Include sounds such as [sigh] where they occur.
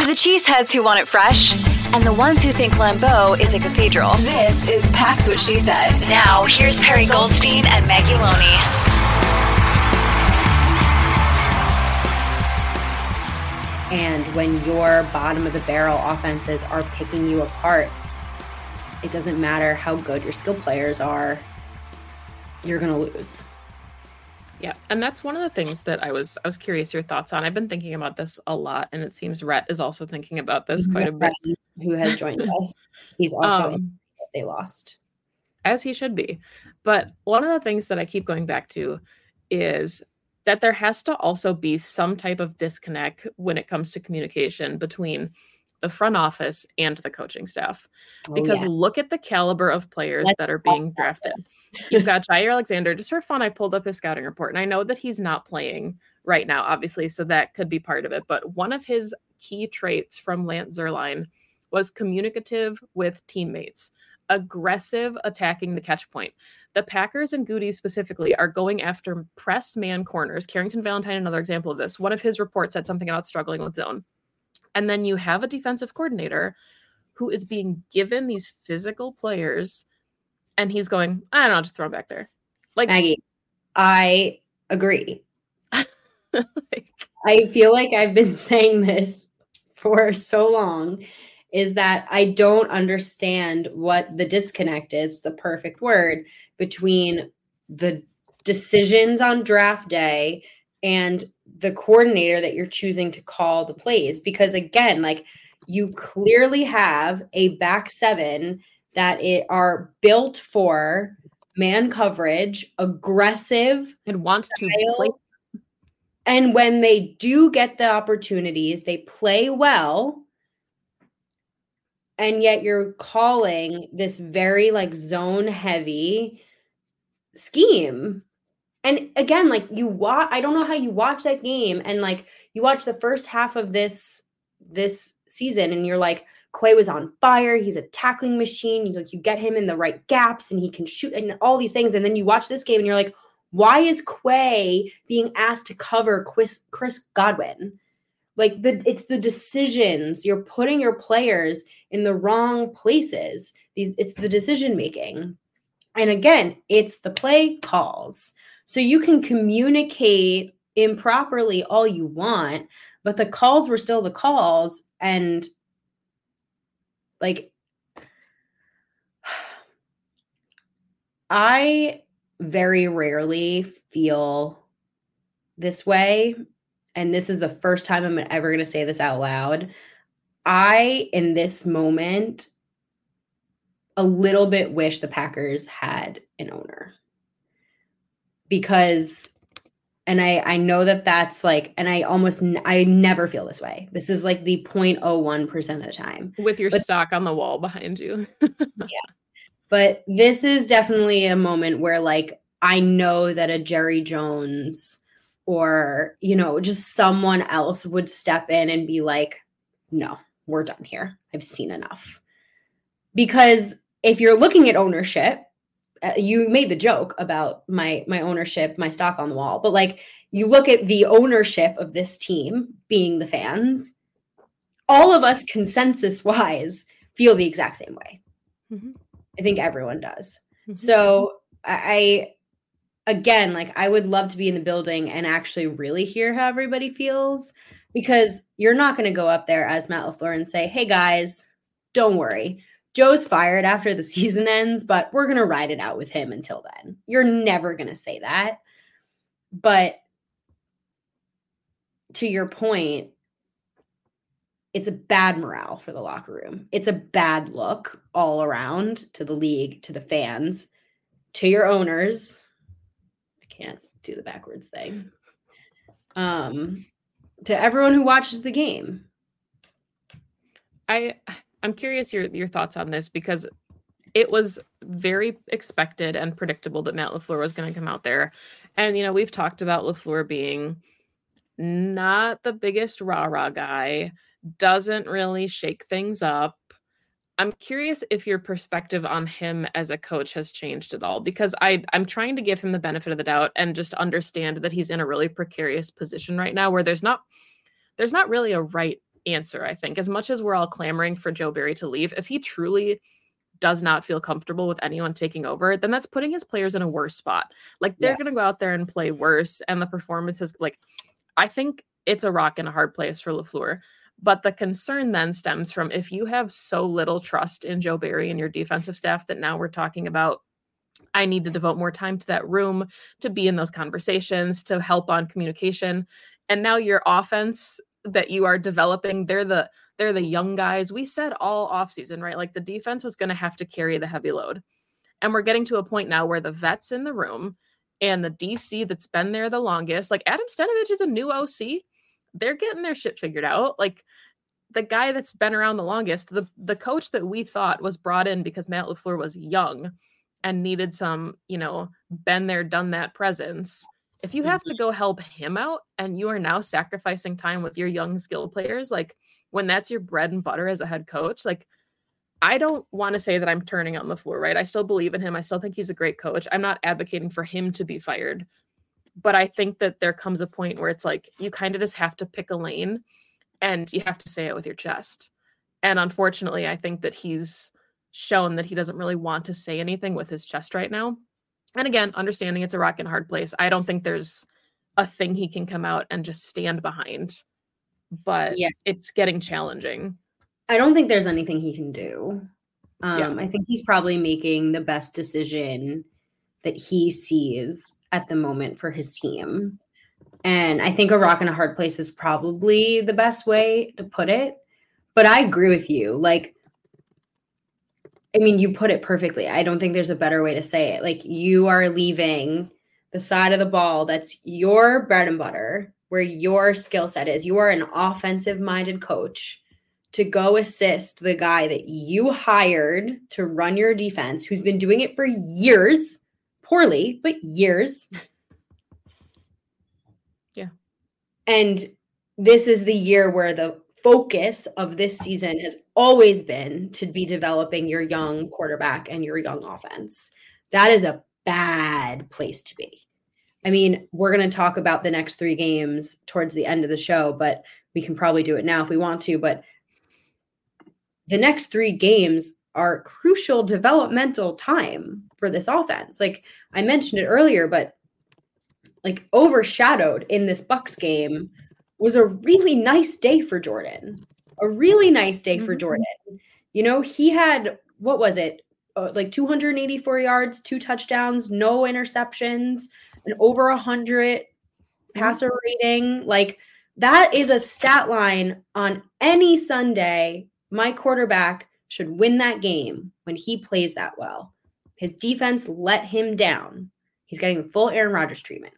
For the cheeseheads who want it fresh, and the ones who think Lambeau is a cathedral, this is Pax What She Said. Now, here's Perri Goldstein and Maggie Loney. And when your bottom of the barrel offenses are picking you apart, it doesn't matter how good your skill players are, you're going to lose. Yeah, and that's one of the things that I was I was curious your thoughts on. I've been thinking about this a lot, and it seems Rhett is also thinking about this quite a bit. Who has joined [laughs] us? He's also um, they lost, as he should be. But one of the things that I keep going back to is that there has to also be some type of disconnect when it comes to communication between the front office and the coaching staff. Oh, because oh, yes. look at the caliber of players Let's that are being drafted. You've [laughs] got Jaire Alexander. Just for fun, I pulled up his scouting report, and I know that he's not playing right now, obviously, so that could be part of it. But one of his key traits from Lance Zierlein was communicative with teammates, aggressive attacking the catch point. The Packers and Gutey specifically are going after press man corners. Carrington Valentine, another example of this. One of his reports said something about struggling with zone. And then you have a defensive coordinator who is being given these physical players and he's going, I don't know, just throw him back there. Like Maggie, I agree. [laughs] like, I feel like I've been [laughs] saying this for so long is that I don't understand what the disconnect is, the perfect word, between the decisions on draft day and the coordinator that you're choosing to call the plays. Because again, like you clearly have a back seven that it are built for man coverage, aggressive, and want to play. And when they do get the opportunities, they play well. And yet you're calling this very like zone heavy scheme. And again, like you watch, I don't know how you watch that game and like you watch the first half of this this season and you're like, Quay was on fire. He's a tackling machine. You like you get him in the right gaps and he can shoot and all these things. And then you watch this game and you're like, why is Quay being asked to cover Chris, Chris Godwin? Like the it's the decisions. You're putting your players in the wrong places. These it's the decision making. And again, it's the play calls. So you can communicate improperly all you want, but the calls were still the calls and like, I very rarely feel this way. And this is the first time I'm ever going to say this out loud. I, in this moment, a little bit wish the Packers had an owner because and i i know that that's like and i almost i never feel this way. This is like the 0.01% of the time. With your but, stock on the wall behind you. [laughs] Yeah. But this is definitely a moment where like i know that a jerry jones or you know just someone else would step in and be like no we're done here. I've seen enough. Because if you're looking at ownership you made the joke about my my ownership, my stock on the wall, but like you look at the ownership of this team being the fans, all of us consensus wise feel the exact same way. Mm-hmm. I think everyone does. Mm-hmm. So I again, like I would love to be in the building and actually really hear how everybody feels because you're not going to go up there as Matt LaFleur and say, "Hey guys, don't worry. Joe's fired after the [laughs] season ends, but we're going to ride it out with him until then. You're never going to say that. But to your point, it's a bad morale for the locker room. It's a bad look all around to the league, to the fans, to your owners. I can't do the backwards thing. Um, to everyone who watches the game. I I'm curious your your thoughts on this because it was very expected and predictable that Matt LaFleur was going to come out there. And you know, we've talked about LaFleur being not the biggest rah-rah guy, doesn't really shake things up. I'm curious if your perspective on him as a coach has changed at all because I I'm trying to give him the benefit of the doubt and just understand that he's in a really precarious position right now where there's not there's not really a right answer, I think. As much as we're all clamoring for Joe Barry to leave, if he truly does not feel comfortable with anyone taking over, then that's putting his players in a worse spot. Like they're yeah. going to go out there and play worse, and the performance is like, I think it's a rock and a hard place for LaFleur. But the concern then stems from if you have so little trust in Joe Barry and your defensive staff that now we're talking about I need to devote more time to that room to be in those conversations, to help on communication. And now your offense that you are developing, they're the they're the young guys. We said all offseason, right? Like the defense was going to have to carry the heavy load. And we're getting to a point now where the vets in the room and the DC that's been there the longest, like Adam Stenavich is a new OC. They're getting their shit figured out. Like the guy that's been around the longest, the the coach that we thought was brought in because Matt LaFleur was young and needed some, you know, been there, done that presence. If you have to mm-hmm. go help him out and you are now sacrificing time with your young skill players, like when that's your bread and butter as a head coach, like I don't want to say that I'm turning on LaFleur, right? I still believe in him. I still think he's a great coach. I'm not advocating for him to be fired. But I think that there comes a point where it's like you kind of just have to pick a lane and you have to say it with your chest. And unfortunately, I think that he's shown that he doesn't really want to say anything with his chest right now. And again, understanding it's a rock and hard place. I don't think there's a thing he can come out and just stand behind. But yes. it's getting challenging. I don't think there's anything he can do. Um, yeah. I think he's probably making the best decision that he sees at the moment for his team. And I think a rock and a hard place is probably the best way to put it. But I agree with you. Like, I mean, you put it perfectly. I don't think there's a better way to say it. Like you are leaving the side of the ball that's your bread and butter, where your skill set is. You are an offensive minded coach to go assist the guy that you hired to run your defense, who's been doing it for years, poorly, but years. Yeah. And this is the year where the focus of this season has always been to be developing your young quarterback and your young offense. That is a bad place to be. I mean, we're going to talk about the next three games towards the end of the show, but we can probably do it now if we want to. But the next three games are crucial developmental time for this offense. Like I mentioned it earlier, but like overshadowed in this Bucs game was a really nice day for Jordan. A really nice day mm-hmm. for Jordan. You know, he had what was it? Uh, like 284 yards, two touchdowns, no interceptions, and over 100 passer rating. Like that is a stat line on any Sunday. My quarterback should win that game when he plays that well. His defense let him down. He's getting the full Aaron Rodgers treatment.